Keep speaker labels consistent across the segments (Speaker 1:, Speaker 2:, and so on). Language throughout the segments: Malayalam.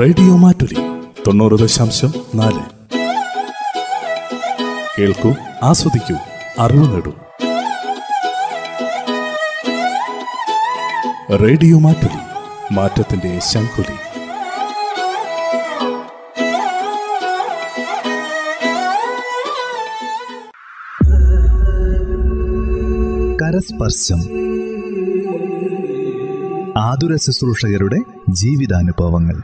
Speaker 1: റേഡിയോ മാറ്റുലി തൊണ്ണൂറ് ദശാംശം നാല്. കേൾക്കൂ ആസ്വദിക്കൂ അറിവ് നേടൂ. റേഡിയോ മാറ്റുലി മാറ്റത്തിന്റെ ശംഖുലി.
Speaker 2: കരസ്പർശം. ആതുര ശുശ്രൂഷകരുടെ ജീവിതാനുഭവങ്ങൾ.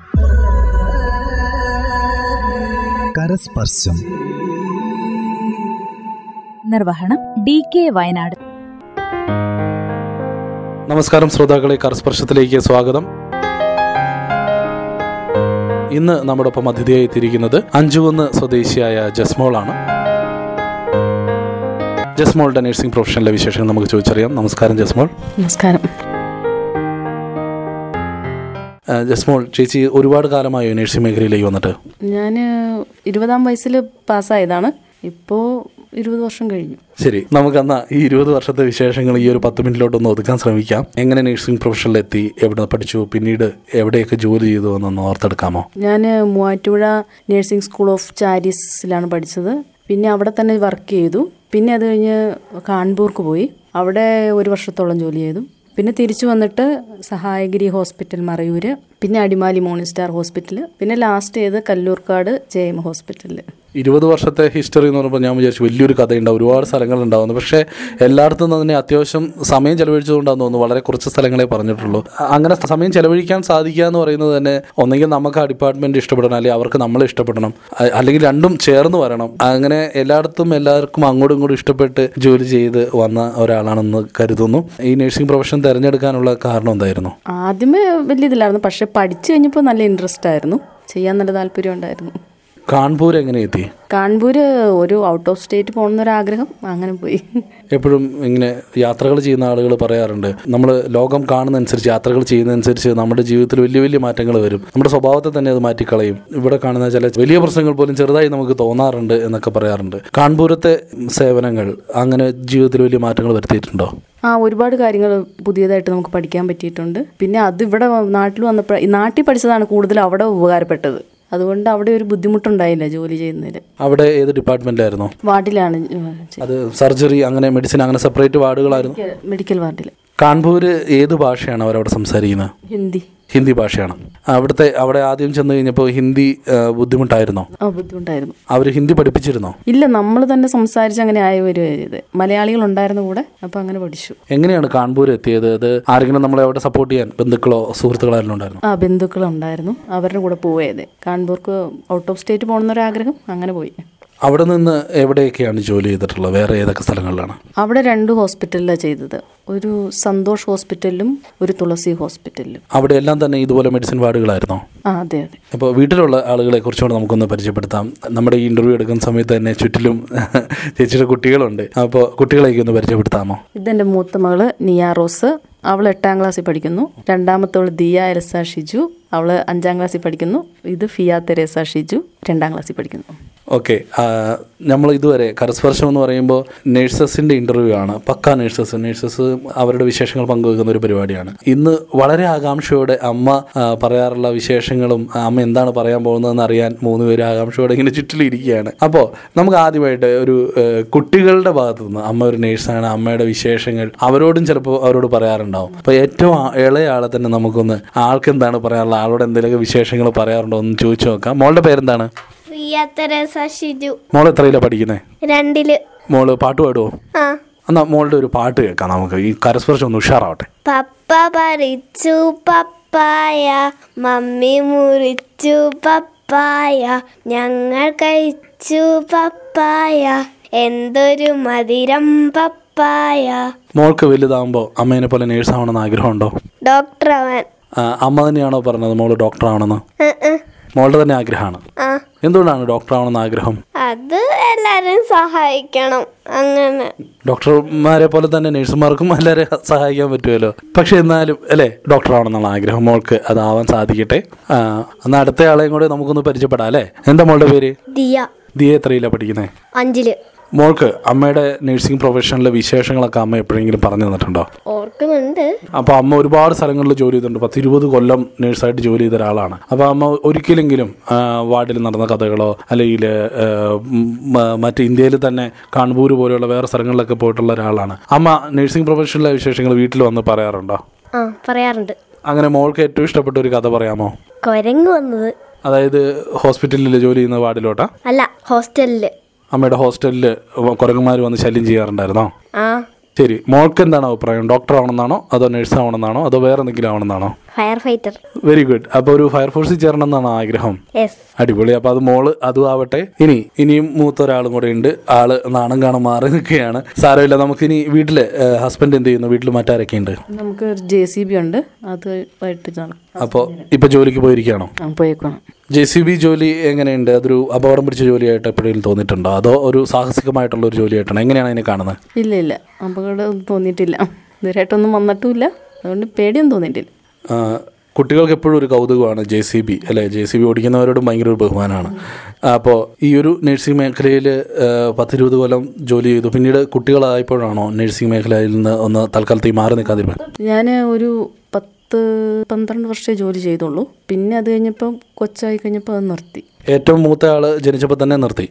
Speaker 2: കരസ്പർശം
Speaker 3: നിർവഹണം ഡി കെ വയനാട്.
Speaker 4: നമസ്കാരം ശ്രോതാക്കളെ കരസ്പർശത്തിലേക്ക് സ്വാഗതം. ഇന്ന് നമ്മുടെ ഒപ്പം അതിഥിയായി എത്തിയിരിക്കുന്നത് അഞ്ചുകുന്ന് സ്വദേശിയായ ജസ്മോളാണ്. ജസ്മോളുടെ നഴ്സിംഗ് പ്രൊഫഷനിലെ വിശേഷങ്ങൾ നമുക്ക് ചോദിച്ചറിയാം. നമസ്കാരം ജസ്മോൾ.
Speaker 5: നമസ്കാരം.
Speaker 4: ജസ്മോൾ ചേച്ചി ഒരുപാട് കാലമായി നഴ്സിംഗ് മേഖലയിലേക്ക് വന്നിട്ട്.
Speaker 5: ഞാൻ ഇരുപതാം വയസ്സിൽ പാസ്സായതാണ്. ഇപ്പോൾ ഇരുപത് വർഷം കഴിഞ്ഞു.
Speaker 4: ശരി നമുക്ക് എന്നാൽ ഈ ഇരുപത് വർഷത്തെ വിശേഷങ്ങൾ ഈ ഒരു പത്ത് മിനിറ്റിലോട്ടൊന്ന് ഒതുക്കാൻ ശ്രമിക്കാം. എങ്ങനെ നഴ്സിംഗ് പ്രൊഫഷനിലെത്തി എവിടെ പഠിച്ചു പിന്നീട് എവിടെയൊക്കെ ജോലി ചെയ്തു എന്നൊന്ന് ഓർത്തെടുക്കാമോ?
Speaker 5: ഞാൻ മൂവാറ്റുപുഴ നഴ്സിംഗ് സ്കൂൾ ഓഫ് ചാരീസിലാണ് പഠിച്ചത്. പിന്നെ അവിടെ തന്നെ വർക്ക് ചെയ്തു. പിന്നെ അത് കഴിഞ്ഞ് കാൺപൂർക്ക് പോയി. അവിടെ ഒരു വർഷത്തോളം ജോലി ചെയ്തു. പിന്നെ തിരിച്ചു വന്നിട്ട് സഹായഗിരി ഹോസ്പിറ്റൽ മറയൂര് പിന്നെ അടിമാലി മോണിസ്റ്റാർ ഹോസ്പിറ്റൽ പിന്നെ ലാസ്റ്റ് ചെയ്ത് കല്ലൂർക്കാട് ജെ എം ഹോസ്പിറ്റലിൽ
Speaker 4: ഇരുപത് വർഷത്തെ ഹിസ്റ്ററി എന്ന് പറയുമ്പോൾ ഞാൻ വിചാരിച്ചു വലിയൊരു കഥയുണ്ടാവും ഒരുപാട് സ്ഥലങ്ങളുണ്ടാവുന്നു. പക്ഷേ എല്ലായിടത്തും തന്നെ അത്യാവശ്യം സമയം ചെലവഴിച്ചതുകൊണ്ടാന്ന് തോന്നുന്നു വളരെ കുറച്ച് സ്ഥലങ്ങളെ പറഞ്ഞിട്ടുള്ളൂ. അങ്ങനെ സമയം ചെലവഴിക്കാൻ സാധിക്കുക എന്ന് പറയുന്നത് തന്നെ ഒന്നെങ്കിൽ നമുക്ക് ആ ഡിപ്പാർട്ട്മെന്റ് ഇഷ്ടപ്പെടണം അല്ലെങ്കിൽ അവർക്ക് നമ്മളെ ഇഷ്ടപ്പെടണം അല്ലെങ്കിൽ രണ്ടും ചേർന്ന് വരണം. അങ്ങനെ എല്ലായിടത്തും എല്ലാവർക്കും അങ്ങോട്ടും ഇങ്ങോട്ടും ഇഷ്ടപ്പെട്ട് ജോലി ചെയ്ത് വന്ന ഒരാളാണെന്ന് കരുതുന്നു. ഈ നഴ്സിംഗ് പ്രൊഫഷൻ തിരഞ്ഞെടുക്കാനുള്ള കാരണം എന്തായിരുന്നു?
Speaker 5: ആദ്യമേ വലിയ ഇതിലായിരുന്നു പക്ഷെ പഠിച്ചു കഴിഞ്ഞപ്പോൾ നല്ല ഇൻട്രസ്റ്റ് ആയിരുന്നു. ചെയ്യാൻ നല്ല താല്പര്യം ഉണ്ടായിരുന്നു.
Speaker 4: കാൺപൂർ എങ്ങനെ എത്തി?
Speaker 5: കാൺപൂർ ഒരു ഔട്ട് ഓഫ് സ്റ്റേറ്റ് പോകണമെന്നൊരാഗ്രഹം അങ്ങനെ പോയി.
Speaker 4: എപ്പോഴും ഇങ്ങനെ യാത്രകൾ ചെയ്യുന്ന ആളുകൾ പറയാറുണ്ട്. നമ്മൾ ലോകം കാണുന്നതനുസരിച്ച് യാത്രകൾ ചെയ്യുന്നതനുസരിച്ച് നമ്മുടെ ജീവിതത്തിൽ വലിയ വലിയ മാറ്റങ്ങൾ വരും. നമ്മുടെ സ്വഭാവത്തെ തന്നെ അത് മാറ്റിക്കളയും. ഇവിടെ കാണുന്ന ചില വലിയ പ്രശ്നങ്ങൾ പോലും ചെറുതായി നമുക്ക് തോന്നാറുണ്ട് എന്നൊക്കെ പറയാറുണ്ട്. കാൺപൂരത്തെ സേവനങ്ങൾ അങ്ങനെ ജീവിതത്തിൽ വലിയ മാറ്റങ്ങൾ വരുത്തിയിട്ടുണ്ടോ?
Speaker 5: ആ ഒരുപാട് കാര്യങ്ങൾ പുതിയതായിട്ട് നമുക്ക് പഠിക്കാൻ പറ്റിയിട്ടുണ്ട്. പിന്നെ അത് ഇവിടെ നാട്ടിൽ വന്നപ്പോൾ നാട്ടിൽ പഠിച്ചതാണ് കൂടുതൽ അവിടെ ഉപകാരപ്പെട്ടത്. അതുകൊണ്ട് അവിടെ ഒരു ബുദ്ധിമുട്ടുണ്ടായില്ല ജോലി ചെയ്യുന്നതിൽ
Speaker 4: അവിടെ ഏത് ഡിപ്പാർട്ട്മെന്റിലായിരുന്നു?
Speaker 5: വാർഡിലാണ്
Speaker 4: അത് സർജറി അങ്ങനെ മെഡിസിൻ അങ്ങനെ സെപ്പറേറ്റ് വാർഡുകളായിരുന്നു?
Speaker 5: മെഡിക്കൽ വാർഡിൽ
Speaker 4: കാൺപൂര് ഏത് ഭാഷയാണ് അവരവിടെ സംസാരിക്കുന്നത്?
Speaker 5: ഹിന്ദി.
Speaker 4: ഹിന്ദി ഭാഷയാണ്. അവിടുത്തെ അവിടെ ആദ്യം ചെന്ന് കഴിഞ്ഞപ്പോൾ ഹിന്ദി ബുദ്ധിമുട്ടായിരുന്നോ?
Speaker 5: ആ ബുദ്ധിമുട്ടായിരുന്നു.
Speaker 4: അവർ ഹിന്ദി പഠിപ്പിച്ചിരുന്നോ?
Speaker 5: ഇല്ല നമ്മൾ തന്നെ സംസാരിച്ച് അങ്ങനെ ആയ മലയാളികൾ ഉണ്ടായിരുന്നു കൂടെ അപ്പോൾ അങ്ങനെ പഠിച്ചു.
Speaker 4: എങ്ങനെയാണ് കാൺപൂർ എത്തിയത്? അത് ആരെങ്കിലും നമ്മളെ അവിടെ സപ്പോർട്ട് ചെയ്യാൻ ബന്ധുക്കളോ സുഹൃത്തുക്കളോ ആരെങ്കിലും ഉണ്ടായിരുന്നു?
Speaker 5: ആ ബന്ധുക്കളുണ്ടായിരുന്നു. അവരുടെ കൂടെ പോയത്. കാൺപൂർക്ക് ഔട്ട് ഓഫ് സ്റ്റേറ്റ് പോകണമെന്നൊരാഗ്രഹം അങ്ങനെ പോയി.
Speaker 4: അവിടെ നിന്ന് എവിടെയൊക്കെയാണ് ജോലി ചെയ്തിട്ടുള്ളത്? വേറെ ഏതൊക്കെ സ്ഥലങ്ങളിലാണ്?
Speaker 5: അവിടെ രണ്ട് ഹോസ്പിറ്റലിലാണ് ചെയ്തത്. ഒരു സന്തോഷ് ഹോസ്പിറ്റലിലും ഒരു തുളസി ഹോസ്പിറ്റലിലും.
Speaker 4: അവിടെ എല്ലാം തന്നെ ഇതുപോലെ മെഡിസിൻ വാർഡുകളായിരുന്നോ?
Speaker 5: ആ അതെ അതെ.
Speaker 4: അപ്പോൾ വീട്ടിലുള്ള ആളുകളെ കുറിച്ചുകൂടെ നമുക്കൊന്ന് പരിചയപ്പെടുത്താം. നമ്മുടെ ഈ ഇന്റർവ്യൂ എടുക്കുന്ന സമയത്ത് തന്നെ ചുറ്റിലും ചേച്ചിയുടെ കുട്ടികളുണ്ട്. അപ്പോൾ കുട്ടികളെയൊക്കെ ഒന്ന് പരിചയപ്പെടുത്താമോ?
Speaker 5: ഇതെന്റെ മൂത്ത മകൾ നിയ റോസ്. അവൾ എട്ടാം ക്ലാസ്സിൽ പഠിക്കുന്നു. രണ്ടാമത്തവൾ ദിയ എലസ ഷിജു. അവൾ അഞ്ചാം ക്ലാസ്സിൽ പഠിക്കുന്നു. ഇത് ഫിയ തെരേസ ഷിജു രണ്ടാം ക്ലാസ്സിൽ പഠിക്കുന്നു.
Speaker 4: ഓക്കെ നമ്മൾ ഇതുവരെ കരസ്പർശം എന്ന് പറയുമ്പോൾ നേഴ്സസിന്റെ ഇന്റർവ്യൂ ആണ്. പക്ക നേഴ്സസ് നേഴ്സസ് അവരുടെ വിശേഷങ്ങൾ പങ്കുവെക്കുന്ന ഒരു പരിപാടിയാണ്. ഇന്ന് വളരെ ആകാംക്ഷയോടെ അമ്മ പറയാറുള്ള വിശേഷങ്ങളും അമ്മ എന്താണ് പറയാൻ പോകുന്നതെന്ന് അറിയാൻ മൂന്ന് പേര് ആകാംക്ഷയോടെ ഇങ്ങനെ ചുറ്റിലിരിക്കുകയാണ് അപ്പോൾ നമുക്ക് ആദ്യമായിട്ട് ഒരു കുട്ടികളുടെ ഭാഗത്തു നിന്ന് അമ്മ ഒരു നേഴ്സാണ് അമ്മയുടെ വിശേഷങ്ങൾ അവരോടും ചിലപ്പോൾ അവരോട് പറയാറുണ്ടാവും. അപ്പോൾ ഏറ്റവും ഇളയ ആളെ തന്നെ നമുക്കൊന്ന് ആൾക്ക് എന്താണ് പറയാറുള്ളത് ആളോട് എന്തെങ്കിലുമൊക്കെ വിശേഷങ്ങൾ പറയാറുണ്ടോ എന്ന് ചോദിച്ചു നോക്കാം. മോളുടെ പേരെന്താണ്? മോൾ എത്രയിലാണ് പഠിക്കുന്നത്
Speaker 6: രണ്ടിൽ.
Speaker 4: മോൾ പാട്ട് പാടുവോ? എന്നാ മോളുടെ ഒരു പാട്ട് കേൾക്കാം നമുക്ക്. ഈ കരസ്പർശം ഒന്ന് ഉഷാറാവട്ടെ.
Speaker 6: പപ്പ പറിച്ചു പപ്പായ. മമ്മി മുറിച്ചു പപ്പായ. ഞങ്ങൾ കഴിച്ചു പപ്പായ. എന്തൊരു മധുരം പപ്പായ.
Speaker 4: മോൾക്ക് വലുതാകുമ്പോൾ അമ്മേനെ പോലെ നേഴ്സ് ആവണമെന്ന് ആഗ്രഹമുണ്ടോ?
Speaker 6: ഡോക്ടർ അവൻ.
Speaker 4: അമ്മ തന്നെയാണോ പറഞ്ഞത് മോൾ
Speaker 6: ഉം.
Speaker 4: മോളുടെ തന്നെ ആഗ്രഹമാണ്. എന്തുകൊണ്ടാണ് ഡോക്ടർ ആവണമെന്ന് ആഗ്രഹം?
Speaker 6: അത് എല്ലാരും സഹായിക്കണം. അങ്ങനെ.
Speaker 4: ഡോക്ടർമാരെ പോലെ തന്നെ നഴ്സുമാർക്കും എല്ലാരും സഹായിക്കാൻ പറ്റുമല്ലോ. പക്ഷെ എന്നാലും അല്ലേ? ഡോക്ടർ ആവണമെന്നുള്ള ആഗ്രഹം മോൾക്ക് അതാവാൻ സാധിക്കട്ടെ. എന്നാൽ അടുത്ത ആളെയും കൂടെ നമുക്കൊന്ന് പരിചയപ്പെടാം അല്ലേ? എന്താ മോളുടെ പേര്?
Speaker 6: ദിയ.
Speaker 4: ദിയ എത്രയിലാണ് പഠിക്കുന്നത്
Speaker 6: അഞ്ചിൽ.
Speaker 4: മോൾക്ക് അമ്മയുടെ നഴ്സിംഗ് പ്രൊഫഷനിലെ വിശേഷങ്ങളൊക്കെ അമ്മ എപ്പോഴെങ്കിലും പറഞ്ഞു തന്നിട്ടുണ്ടോ?
Speaker 6: ഓർക്കുന്നുണ്ട്.
Speaker 4: അപ്പൊ അമ്മ ഒരുപാട് സ്ഥലങ്ങളിൽ ജോലി ചെയ്തിട്ടുണ്ട്. പത്ത് ഇരുപത് കൊല്ലം നേഴ്സായിട്ട് ജോലി ചെയ്ത ഒരാളാണ്. അപ്പൊ അമ്മ ഒരിക്കലെങ്കിലും വാർഡിൽ നടന്ന കഥകളോ അല്ലെങ്കിൽ മറ്റ് ഇന്ത്യയിൽ തന്നെ കാൺപൂർ പോലെയുള്ള വേറെ സ്ഥലങ്ങളിലൊക്കെ പോയിട്ടുള്ള ഒരാളാണ്. അമ്മ നഴ്സിംഗ് പ്രൊഫഷനിലെ വിശേഷങ്ങൾ വീട്ടിൽ വന്ന് പറയാറുണ്ടോ?
Speaker 6: ആ പറയാറുണ്ട്.
Speaker 4: അങ്ങനെ മോൾക്ക് ഏറ്റവും ഇഷ്ടപ്പെട്ട ഒരു കഥ പറയാമോ?
Speaker 6: കുരങ്ങ് വന്നത്.
Speaker 4: അതായത് ഹോസ്പിറ്റലിൽ ജോലി ചെയ്യുന്ന വാർഡിലോട്ടാ?
Speaker 6: അല്ല ഹോസ്റ്റലിൽ.
Speaker 4: അമ്മയുടെ ഹോസ്റ്റലിൽ കുരങ്ങന്മാർ വന്ന് ശല്യം ചെയ്യാറുണ്ടായിരുന്നോ?
Speaker 6: ആ.
Speaker 4: ശരി. മോൾക്ക് എന്താണ് അഭിപ്രായം? ഡോക്ടർ ആവണമെന്നാണോ അതോ നഴ്സ് ആവണമെന്നാണോ അതോ വേറെ എന്തെങ്കിലും ആവണമെന്നാണോ?
Speaker 6: Fire fighter.
Speaker 4: Very good. അപ്പോൾ ഒരു ഫയർഫോഴ്സിൽ ചേരണം എന്നാണ് ആഗ്രഹം.
Speaker 6: യെസ്.
Speaker 4: അടിപൊളി. അപ്പോൾ അത് മോൾ അതും ആവട്ടെ. ഇനി ഇനിയും മൂത്ത ഒരാളും കൂടെ ഉണ്ട്. ആൾ നാണം കാണാൻ മാറി നിൽക്കുകയാണ്. സാരമില്ല നമുക്കിനി വീട്ടിൽ ഹസ്ബൻഡ് എന്ത് ചെയ്യുന്നു? വീട്ടിൽ മറ്റാരൊക്കെ ഉണ്ട്?
Speaker 5: നമുക്ക് ജെ സി ബി ഉണ്ട്. അത്
Speaker 4: അപ്പോൾ ഇപ്പൊ ജോലിക്ക് പോയിരിക്കുകയാണോ?
Speaker 5: പോയേക്കണം
Speaker 4: ജെ സി ബി ജോലി എങ്ങനെയുണ്ട്? അതൊരു അപകടം പിടിച്ച ജോലിയായിട്ട് എപ്പോഴെങ്കിലും തോന്നിയിട്ടുണ്ടോ? അതോ ഒരു സാഹസികമായിട്ടുള്ള ഒരു ജോലിയായിട്ടാണ്? എങ്ങനെയാണ് അതിനെ കാണുന്നത്?
Speaker 5: ഇല്ല ഇല്ല. അപകടം തോന്നിയിട്ടില്ല. ഇതുവരെയായിട്ടൊന്നും വന്നിട്ടുമില്ല. അതുകൊണ്ട് പേടിയൊന്നും തോന്നിയിട്ടില്ല.
Speaker 4: കുട്ടികൾക്ക് എപ്പോഴും ഒരു കൗതുകമാണ് ജെ സി ബി അല്ലെ? ജെ സി ബി ഓടിക്കുന്നവരോടും ഭയങ്കര ഒരു ബഹുമാനമാണ്. അപ്പോൾ ഈ ഒരു നഴ്സിംഗ് മേഖലയിൽ പത്തിരുപത് കൊല്ലം ജോലി ചെയ്തു. പിന്നീട് കുട്ടികളായപ്പോഴാണോ നഴ്സിംഗ് മേഖലയിൽ നിന്ന് ഒന്ന് തൽക്കാലത്തേക്ക് മാറി നിൽക്കാതിരുന്നത്
Speaker 5: ഞാൻ ഒരു പത്ത് പന്ത്രണ്ട് വർഷമേ ജോലി ചെയ്തുള്ളൂ. പിന്നെ അത് കഴിഞ്ഞപ്പോൾ കൊച്ചായി കഴിഞ്ഞപ്പോൾ അത് നിർത്തി.
Speaker 4: ഏറ്റവും മൂത്ത ആൾ ജനിച്ചപ്പോൾ തന്നെ നിർത്തി.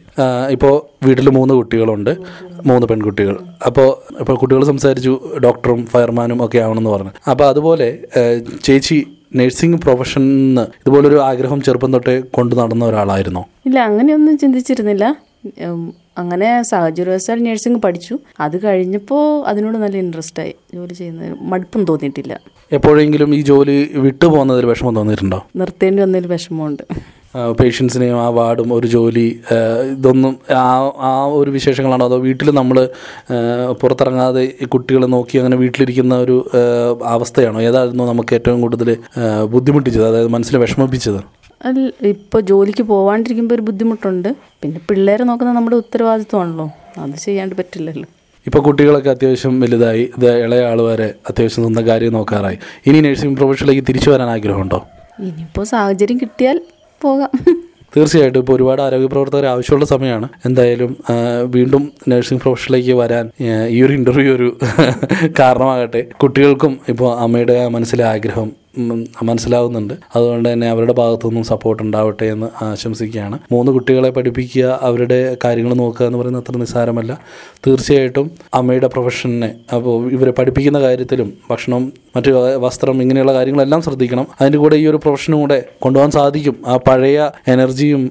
Speaker 4: ഇപ്പോൾ വീട്ടിൽ മൂന്ന് കുട്ടികളുണ്ട്. മൂന്ന് പെൺകുട്ടികൾ. അപ്പോൾ ഇപ്പോൾ കുട്ടികൾ സംസാരിച്ചു ഡോക്ടറും ഫയർമാനും ഒക്കെ ആവണമെന്ന് പറഞ്ഞു. അപ്പോൾ അതുപോലെ ചേച്ചി നഴ്സിംഗ് പ്രൊഫഷനിന്ന് ഇതുപോലൊരു ആഗ്രഹം ചെറുപ്പം തൊട്ടേ കൊണ്ടു നടന്ന ഒരാളായിരുന്നോ?
Speaker 5: ഇല്ല അങ്ങനെയൊന്നും ചിന്തിച്ചിരുന്നില്ല. അങ്ങനെ സാഹചര്യവശാൽ നഴ്സിംഗ് പഠിച്ചു. അത് കഴിഞ്ഞപ്പോൾ അതിനോട് നല്ല ഇൻട്രസ്റ്റ് ആയി ജോലി ചെയ്യുന്നതിന് മടുപ്പും തോന്നിയിട്ടില്ല.
Speaker 4: എപ്പോഴെങ്കിലും ഈ ജോലി വിട്ടുപോകുന്നതിൽ വിഷമം തോന്നിയിട്ടുണ്ടോ?
Speaker 5: നിർത്തേണ്ടി വന്നതിൽ വിഷമമുണ്ട്.
Speaker 4: പേഷ്യൻസിനെയും ആ വാർഡും ഒരു ജോലി ഇതൊന്നും ആ ആ ഒരു വിശേഷങ്ങളാണോ? അതോ വീട്ടിൽ നമ്മൾ പുറത്തിറങ്ങാതെ ഈ കുട്ടികളെ നോക്കി അങ്ങനെ വീട്ടിലിരിക്കുന്ന ഒരു അവസ്ഥയാണോ? ഏതായിരുന്നു നമുക്ക് ഏറ്റവും കൂടുതൽ ബുദ്ധിമുട്ടിച്ചത്? അതായത് മനസ്സിൽ വിഷമിപ്പിച്ചത്?
Speaker 5: അല്ല ഇപ്പോൾ ജോലിക്ക് പോവാണ്ടിരിക്കുമ്പോൾ ഒരു ബുദ്ധിമുട്ടുണ്ട്. പിന്നെ പിള്ളേരെ നോക്കുന്നത് നമ്മുടെ ഉത്തരവാദിത്വമാണല്ലോ. അത് ചെയ്യാണ്ട് പറ്റില്ലല്ലോ.
Speaker 4: ഇപ്പോൾ കുട്ടികളൊക്കെ അത്യാവശ്യം വലുതായി. ഇത് ഇളയ ആൾ വരെ അത്യാവശ്യം സ്വന്തം കാര്യം നോക്കാറായി. ഇനി നഴ്സിംഗ് പ്രൊഫഷനിലേക്ക് തിരിച്ചു വരാൻ ആഗ്രഹമുണ്ടോ?
Speaker 5: ഇനിയിപ്പോൾ സാഹചര്യം കിട്ടിയാൽ പോകാം.
Speaker 4: തീർച്ചയായിട്ടും ഇപ്പോൾ ഒരുപാട് ആരോഗ്യ പ്രവർത്തകർ ആവശ്യമുള്ള സമയമാണ്. എന്തായാലും വീണ്ടും നഴ്സിംഗ് പ്രൊഫഷനിലേക്ക് വരാൻ ഈ ഒരു ഇന്റർവ്യൂ ഒരു കാരണമാകട്ടെ. കുട്ടികൾക്കും ഇപ്പോൾ അമ്മയുടെ മനസ്സിലെ ആഗ്രഹം മനസ്സിലാവുന്നുണ്ട്. അതുകൊണ്ട് തന്നെ അവരുടെ ഭാഗത്തുനിന്നും സപ്പോർട്ട് ഉണ്ടാവട്ടെ എന്ന് ആശംസിക്കുകയാണ്. മൂന്ന് കുട്ടികളെ പഠിപ്പിക്കുക അവരുടെ കാര്യങ്ങൾ നോക്കുക എന്ന് പറയുന്നത് അത്ര നിസ്സാരമല്ല. തീർച്ചയായിട്ടും അമ്മയുടെ പ്രൊഫഷനെ അപ്പോൾ ഇവരെ പഠിപ്പിക്കുന്ന കാര്യത്തിലും ഭക്ഷണം മറ്റു വസ്ത്രം ഇങ്ങനെയുള്ള കാര്യങ്ങളെല്ലാം ശ്രദ്ധിക്കണം. അതിന്റെ കൂടെ ഈ ഒരു പ്രൊഫഷനും കൂടെ കൊണ്ടുപോകാൻ സാധിക്കും. ആ പഴയ എനർജിയും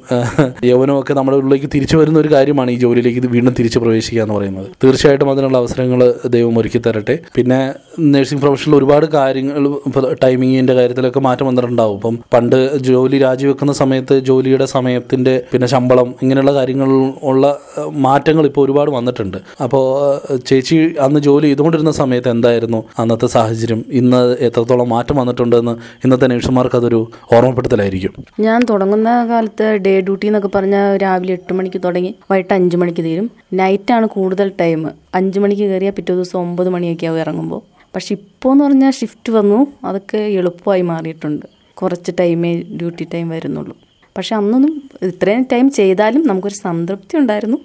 Speaker 4: യൗവനവും ഒക്കെ നമ്മുടെ ഉള്ളിലേക്ക് തിരിച്ചു വരുന്ന ഒരു കാര്യമാണ് ഈ ജോലിയിലേക്ക് വീണ്ടും തിരിച്ച് പ്രവേശിക്കുക എന്ന് പറയുന്നത്. തീർച്ചയായിട്ടും അതിനുള്ള അവസരങ്ങൾ ദൈവം ഒരുക്കി തരട്ടെ പിന്നെ നഴ്സിംഗ് പ്രൊഫഷനിൽ ഒരുപാട് കാര്യങ്ങൾ ഇപ്പോൾ ടൈമിങ്ങിന്റെ കാര്യത്തിലൊക്കെ മാറ്റം വന്നിട്ടുണ്ടാവും. ഇപ്പം പണ്ട് ജോലി രാജിവെക്കുന്ന സമയത്ത് ജോലിയുടെ സമയത്തിന്റെ പിന്നെ ശമ്പളം ഇങ്ങനെയുള്ള കാര്യങ്ങൾ ഉള്ള മാറ്റങ്ങൾ ഇപ്പോൾ ഒരുപാട് വന്നിട്ടുണ്ട്. അപ്പോൾ ചേച്ചി അന്ന് ജോലി ചെയ്തുകൊണ്ടിരുന്ന സമയത്ത് എന്തായിരുന്നു അന്നത്തെ സാഹചര്യം? ഇന്ന് എത്രത്തോളം മാറ്റം വന്നിട്ടുണ്ടെന്ന് ഇന്നത്തെ നേഴ്സുമാർക്ക് അതൊരു ഓർമ്മപ്പെടുത്തലായിരിക്കും.
Speaker 5: ഞാൻ തുടങ്ങുന്ന കാലത്ത് ഡേ ഡ്യൂട്ടി എന്നൊക്കെ പറഞ്ഞാൽ രാവിലെ എട്ട് മണിക്ക് തുടങ്ങി വൈകിട്ട് അഞ്ച് മണിക്ക് തീരും. നൈറ്റാണ് കൂടുതൽ ടൈം. അഞ്ച് മണിക്ക് കയറിയാൽ പിറ്റേ ദിവസം ഒമ്പത് മണിയൊക്കെ ആവും ഇറങ്ങുമ്പോൾ പക്ഷെ ഇപ്പോൾ എന്ന് പറഞ്ഞാൽ ഷിഫ്റ്റ് വന്നു. അതൊക്കെ എളുപ്പമായി മാറിയിട്ടുണ്ട്. കുറച്ച് ടൈമേ ഡ്യൂട്ടി ടൈം വരുന്നുള്ളൂ. പക്ഷെ അന്നൊന്നും ഇത്രയും ടൈം ചെയ്താലും നമുക്കൊരു സംതൃപ്തി ഉണ്ടായിരുന്നു.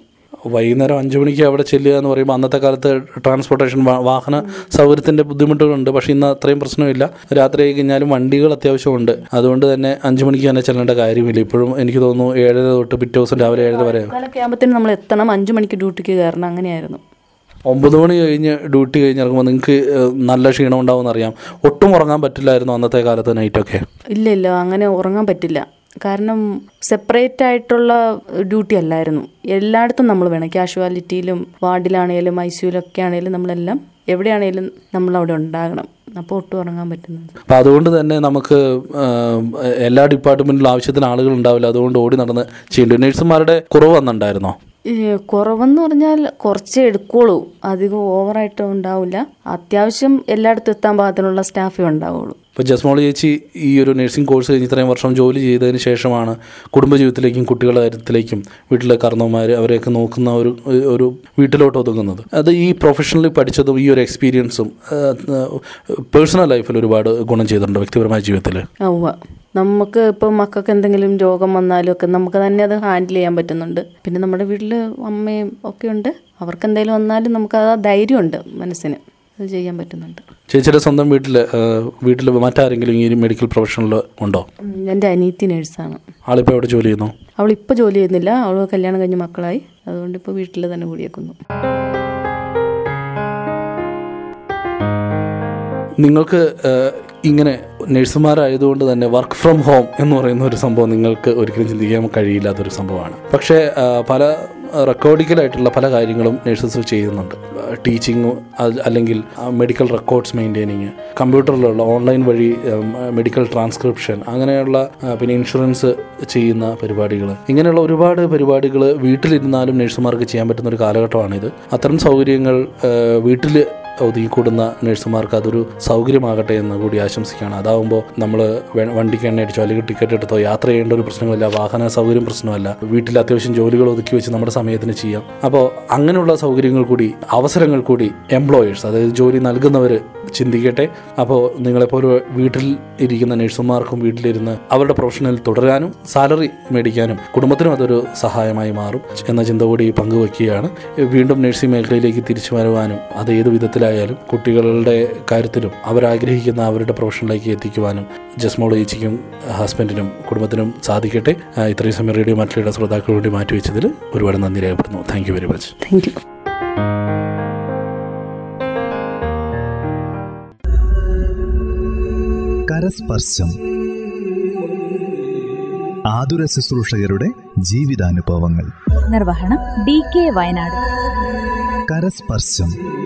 Speaker 4: വൈകുന്നേരം അഞ്ചു മണിക്ക് അവിടെ ചെല്ലുക എന്ന് പറയുമ്പോൾ അന്നത്തെ കാലത്ത് ട്രാൻസ്പോർട്ടേഷൻ വാഹന സൗകര്യത്തിന്റെ ബുദ്ധിമുട്ടുകളുണ്ട്. പക്ഷേ ഇന്ന് അത്രയും പ്രശ്നമില്ല. രാത്രി ആയി കഴിഞ്ഞാലും വണ്ടികൾ അത്യാവശ്യമുണ്ട്. അതുകൊണ്ട് തന്നെ അഞ്ചു മണിക്ക് തന്നെ ചെല്ലേണ്ട കാര്യമില്ല. ഇപ്പോഴും എനിക്ക് തോന്നുന്നു ഏഴര തൊട്ട് പിറ്റേ ദിവസം രാവിലെ ഏഴര വരെ.
Speaker 5: ആകുമ്പോഴത്തേനും നമ്മൾ എത്തണം അഞ്ച് മണിക്ക് ഡ്യൂട്ടിക്ക് കയറണം. അങ്ങനെയായിരുന്നു.
Speaker 4: ഒമ്പത് മണി കഴിഞ്ഞ് ഡ്യൂട്ടി കഴിഞ്ഞ് ഇറങ്ങുമ്പോൾ നിങ്ങൾക്ക് നല്ല ക്ഷീണം ഉണ്ടാവും അറിയാം ഒട്ടും ഉറങ്ങാൻ പറ്റില്ലായിരുന്നു അന്നത്തെ കാലത്ത് നൈറ്റൊക്കെ
Speaker 5: ഇല്ല ഇല്ല അങ്ങനെ ഉറങ്ങാൻ പറ്റില്ല. കാരണം സെപ്പറേറ്റ് ആയിട്ടുള്ള ഡ്യൂട്ടി അല്ലായിരുന്നു. എല്ലായിടത്തും നമ്മൾ വേണം. കാഷ്വാലിറ്റിയിലും വാർഡിലാണേലും ഐ സിയുലൊക്കെ ആണേലും നമ്മളെല്ലാം എവിടെയാണേലും നമ്മൾ അവിടെ ഉണ്ടാകണം. അപ്പോൾ ഒട്ടും ഉറങ്ങാൻ പറ്റുന്നത്.
Speaker 4: അപ്പം അതുകൊണ്ട് തന്നെ നമുക്ക് എല്ലാ ഡിപ്പാർട്ട്മെന്റിലും ആവശ്യത്തിന് ആളുകൾ ഉണ്ടാവില്ല. അതുകൊണ്ട് ഓടി നടന്ന് ചെയ്യേണ്ടി നേഴ്സുമാരുടെ കുറവ് വന്നിട്ടുണ്ടായിരുന്നോ?
Speaker 5: കുറവെന്ന് പറഞ്ഞാൽ കുറച്ചേ എടുക്കുള്ളൂ. അധികം ഓവറായിട്ട് ഉണ്ടാവില്ല. അത്യാവശ്യം എല്ലായിടത്തും എത്താൻ പാകത്തിനുള്ള സ്റ്റാഫേ ഉണ്ടാവുള്ളൂ.
Speaker 4: ഇപ്പോൾ ജസ്മോൾ ചേച്ചി ഈ ഒരു നഴ്സിംഗ് കോഴ്സ് കഴിഞ്ഞ് ഇത്രയും വർഷം ജോലി ചെയ്തതിന് ശേഷമാണ് കുടുംബജീവിതത്തിലേക്കും കുട്ടികളുടെ കാര്യത്തിലേക്കും വീട്ടിലെ കാരണവന്മാർ അവരെയൊക്കെ നോക്കുന്ന ഒരു ഒരു വീട്ടിലോട്ട് ഒതുങ്ങുന്നത്. അത് ഈ പ്രൊഫഷണലി പഠിച്ചതും ഈ ഒരു എക്സ്പീരിയൻസും പേഴ്സണൽ ലൈഫിൽ ഒരുപാട് ഗുണം ചെയ്തിട്ടുണ്ട് വ്യക്തിപരമായ ജീവിതത്തിൽ
Speaker 5: നമുക്ക് ഇപ്പോൾ മക്കൾക്ക് എന്തെങ്കിലും രോഗം വന്നാലും ഒക്കെ നമുക്ക് തന്നെ അത് ഹാൻഡിൽ ചെയ്യാൻ പറ്റുന്നുണ്ട്. പിന്നെ നമ്മുടെ വീട്ടിൽ അമ്മയും ഒക്കെ ഉണ്ട്. അവർക്ക് എന്തെങ്കിലും വന്നാലും നമുക്ക് ആ ധൈര്യമുണ്ട് മനസ്സിന്. അത് ചെയ്യാൻ പറ്റുന്നുണ്ട്.
Speaker 4: ചേച്ചിയുടെ സ്വന്തം വീട്ടിൽ വീട്ടിൽ മറ്റാരെങ്കിലും ഈ മെഡിക്കൽ പ്രൊഫഷനിൽ ഉണ്ടോ?
Speaker 5: എന്റെ അനീത്തി നേഴ്സാണ്.
Speaker 4: ആളിപ്പോൾ എവിടെ ജോലി ചെയ്യുന്നു?
Speaker 5: അവൾ ഇപ്പോൾ ജോലി ചെയ്യുന്നില്ല. അവൾ കല്യാണം കഴിഞ്ഞ് മക്കളായി. അതുകൊണ്ട് ഇപ്പോൾ വീട്ടിൽ തന്നെ കൂടിയേക്കുന്നു.
Speaker 4: നിങ്ങൾക്ക് ഇങ്ങനെ നഴ്സുമാരായതുകൊണ്ട് തന്നെ വർക്ക് ഫ്രം ഹോം എന്ന് പറയുന്ന ഒരു സംഭവം നിങ്ങൾക്ക് ഒരിക്കലും ചിന്തിക്കാൻ കഴിയില്ലാത്തൊരു സംഭവമാണ്. പക്ഷേ പല റെക്കോർഡിക്കലായിട്ടുള്ള പല കാര്യങ്ങളും നഴ്സസ് ചെയ്യുന്നുണ്ട്. ടീച്ചിങ് അല്ലെങ്കിൽ മെഡിക്കൽ റെക്കോർഡ്സ് മെയിന്റെയിനിങ് കമ്പ്യൂട്ടറിലുള്ള ഓൺലൈൻ വഴി മെഡിക്കൽ ട്രാൻസ്ക്രിപ്ഷൻ അങ്ങനെയുള്ള പിന്നെ ഇൻഷുറൻസ് ചെയ്യുന്ന പരിപാടികൾ ഇങ്ങനെയുള്ള ഒരുപാട് പരിപാടികൾ വീട്ടിലിരുന്നാലും നഴ്സുമാർക്ക് ചെയ്യാൻ പറ്റുന്ന ഒരു കാലഘട്ടമാണിത്. അത്തരം സൗകര്യങ്ങൾ വീട്ടിൽ ഒതുങ്ങിക്കൂടുന്ന നഴ്സുമാർക്ക് അതൊരു സൗകര്യമാകട്ടെ എന്ന് കൂടി ആശംസിക്കുകയാണ്. അതാവുമ്പോൾ നമ്മൾ വണ്ടിക്ക് എണ്ണ അടിച്ചോ അല്ലെങ്കിൽ ടിക്കറ്റ് എടുത്തോ യാത്ര ചെയ്യേണ്ട ഒരു പ്രശ്നമില്ല വാഹന സൗകര്യം പ്രശ്നമല്ല വീട്ടിൽ അത്യാവശ്യം ജോലികൾ ഒതുക്കി വെച്ച് നമ്മുടെ സമയത്തിന് ചെയ്യാം. അപ്പോൾ അങ്ങനെയുള്ള സൗകര്യങ്ങൾ കൂടി അവസരങ്ങൾ കൂടി എംപ്ലോയേഴ്സ് അതായത് ജോലി നൽകുന്നവർ ചിന്തിക്കട്ടെ. അപ്പോൾ നിങ്ങളെപ്പോലെ വീട്ടിൽ ഇരിക്കുന്ന നഴ്സുമാർക്കും വീട്ടിലിരുന്ന് അവരുടെ പ്രൊഫഷനിൽ തുടരാനും സാലറി മേടിക്കാനും കുടുംബത്തിനും അതൊരു സഹായമായി മാറും എന്ന ചിന്ത കൂടി പങ്കുവയ്ക്കുകയാണ് വീണ്ടും നഴ്സിംഗ് മേഖലയിലേക്ക് തിരിച്ചു വരുവാനും അത് ഏത് വിധത്തിലായാലും കുട്ടികളുടെ കാര്യത്തിലും അവരാഗ്രഹിക്കുന്ന അവരുടെ പ്രൊഫഷനിലേക്ക് എത്തിക്കുവാനും ജസ്മോൾ ചേച്ചിക്കും ഹസ്ബൻഡിനും കുടുംബത്തിനും സാധിക്കട്ടെ. ഇത്രയും സമയം റേഡിയോ മറ്റുള്ള ശ്രോതാക്കൾ വേണ്ടി മാറ്റിവെച്ചതിൽ ഒരുപാട് നന്ദി രേഖപ്പെടുന്നു thank you very much
Speaker 5: thank you
Speaker 2: കരസ്പർശം ആതുര ശുശ്രൂഷകരുടെ ജീവിതാനുഭവങ്ങൾ.
Speaker 3: നിർവഹണം ഡി കെ വയനാട്.
Speaker 2: കരസ്പർശം.